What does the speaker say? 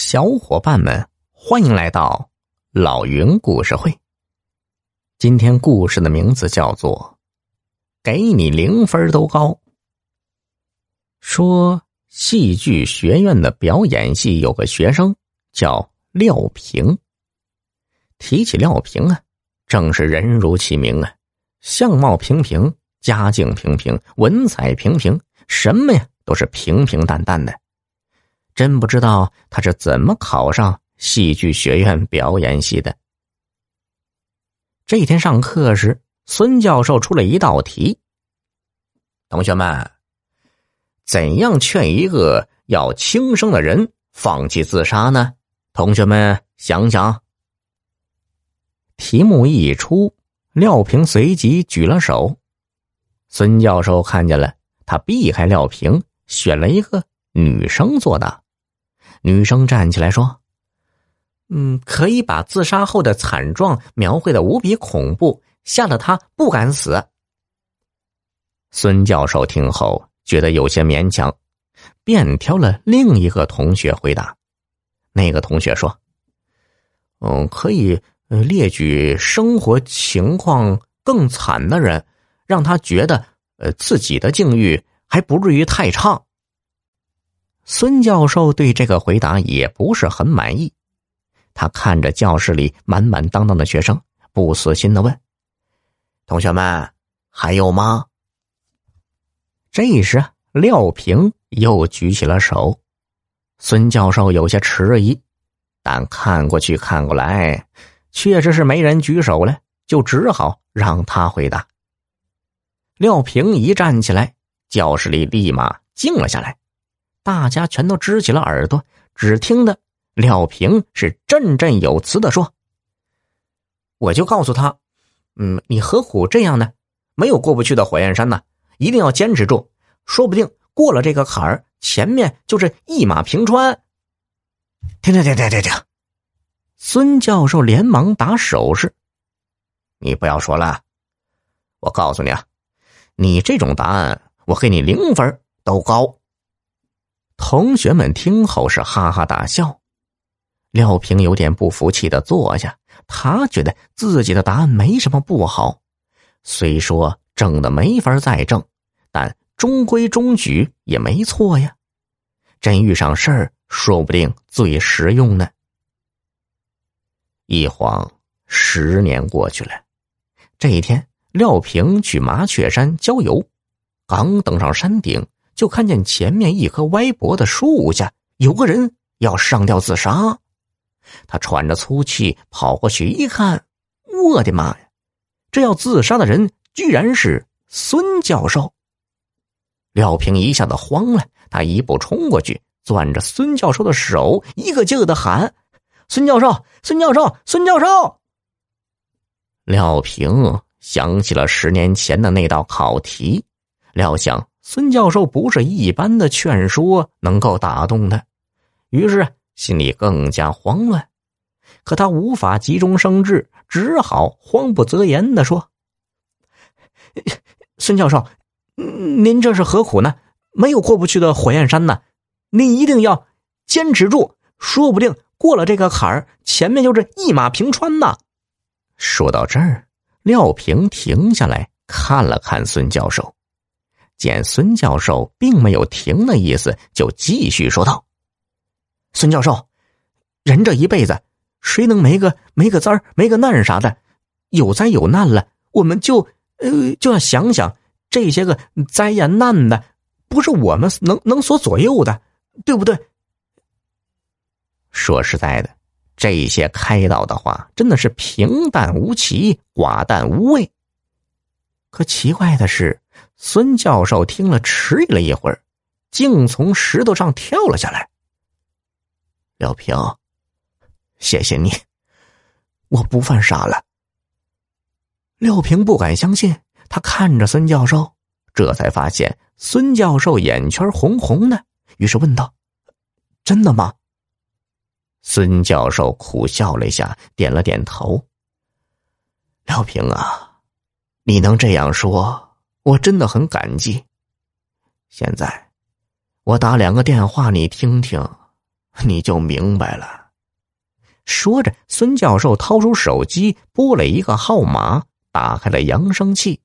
小伙伴们，欢迎来到老云故事会。今天故事的名字叫做《给你零分都高》。说戏剧学院的表演系有个学生叫廖平。提起廖平啊，正是人如其名啊，相貌平平，家境平平，文采平平，什么呀都是平平淡淡的。真不知道他是怎么考上戏剧学院表演系的。这一天上课时，孙教授出了一道题：“同学们，怎样劝一个要轻生的人放弃自杀呢？”同学们想想。题目一出，廖平随即举了手。孙教授看见了，他避开廖平，选了一个女生作答。女生站起来说：“嗯，可以把自杀后的惨状描绘的无比恐怖，吓得他不敢死。”孙教授听后觉得有些勉强，便挑了另一个同学回答。那个同学说：“嗯，可以列举生活情况更惨的人，让他觉得呃自己的境遇还不至于太差。”孙教授对这个回答也不是很满意，他看着教室里满满当当的学生，不死心的问：“同学们，还有吗？”这时，廖平又举起了手。孙教授有些迟疑，但看过去看过来，确实是没人举手了，就只好让他回答。廖平一站起来，教室里立马静了下来。大家全都支起了耳朵，只听得廖平是振振有词的说：“我就告诉他，嗯，你何苦这样呢？没有过不去的火焰山呢，一定要坚持住，说不定过了这个坎儿，前面就是一马平川。”停停停停停停！孙教授连忙打手势：“你不要说了，我告诉你啊，你这种答案，我给你零分都高。”同学们听后是哈哈大笑，廖平有点不服气的坐下。他觉得自己的答案没什么不好，虽说正的没法再正，但中规中矩也没错呀。真遇上事儿，说不定最实用呢。一晃十年过去了，这一天，廖平去麻雀山郊游，刚登上山顶。就看见前面一棵歪脖的树下有个人要上吊自杀，他喘着粗气跑过去一看，我的妈呀！这要自杀的人居然是孙教授。廖平一下子慌了，他一步冲过去，攥着孙教授的手，一个劲儿的喊：“孙教授，孙教授，孙教授！”廖平想起了十年前的那道考题，料想。孙教授不是一般的劝说能够打动他，于是心里更加慌乱。可他无法急中生智，只好慌不择言的说：“ 孙教授，您这是何苦呢？没有过不去的火焰山呢，您一定要坚持住，说不定过了这个坎儿，前面就是一马平川呢。”说到这儿，廖平停下来看了看孙教授。见孙教授并没有停的意思，就继续说道：“孙教授，人这一辈子，谁能没个没个灾儿、没个难啥的？有灾有难了，我们就呃就要想想这些个灾呀难的，不是我们能能所左右的，对不对？”说实在的，这些开导的话真的是平淡无奇、寡淡无味。可奇怪的是。孙教授听了，迟疑了一会儿，竟从石头上跳了下来。廖平，谢谢你，我不犯傻了。廖平不敢相信，他看着孙教授，这才发现孙教授眼圈红红的，于是问道：“真的吗？”孙教授苦笑了一下，点了点头。廖平啊，你能这样说？我真的很感激。现在，我打两个电话，你听听，你就明白了。说着，孙教授掏出手机拨了一个号码，打开了扬声器。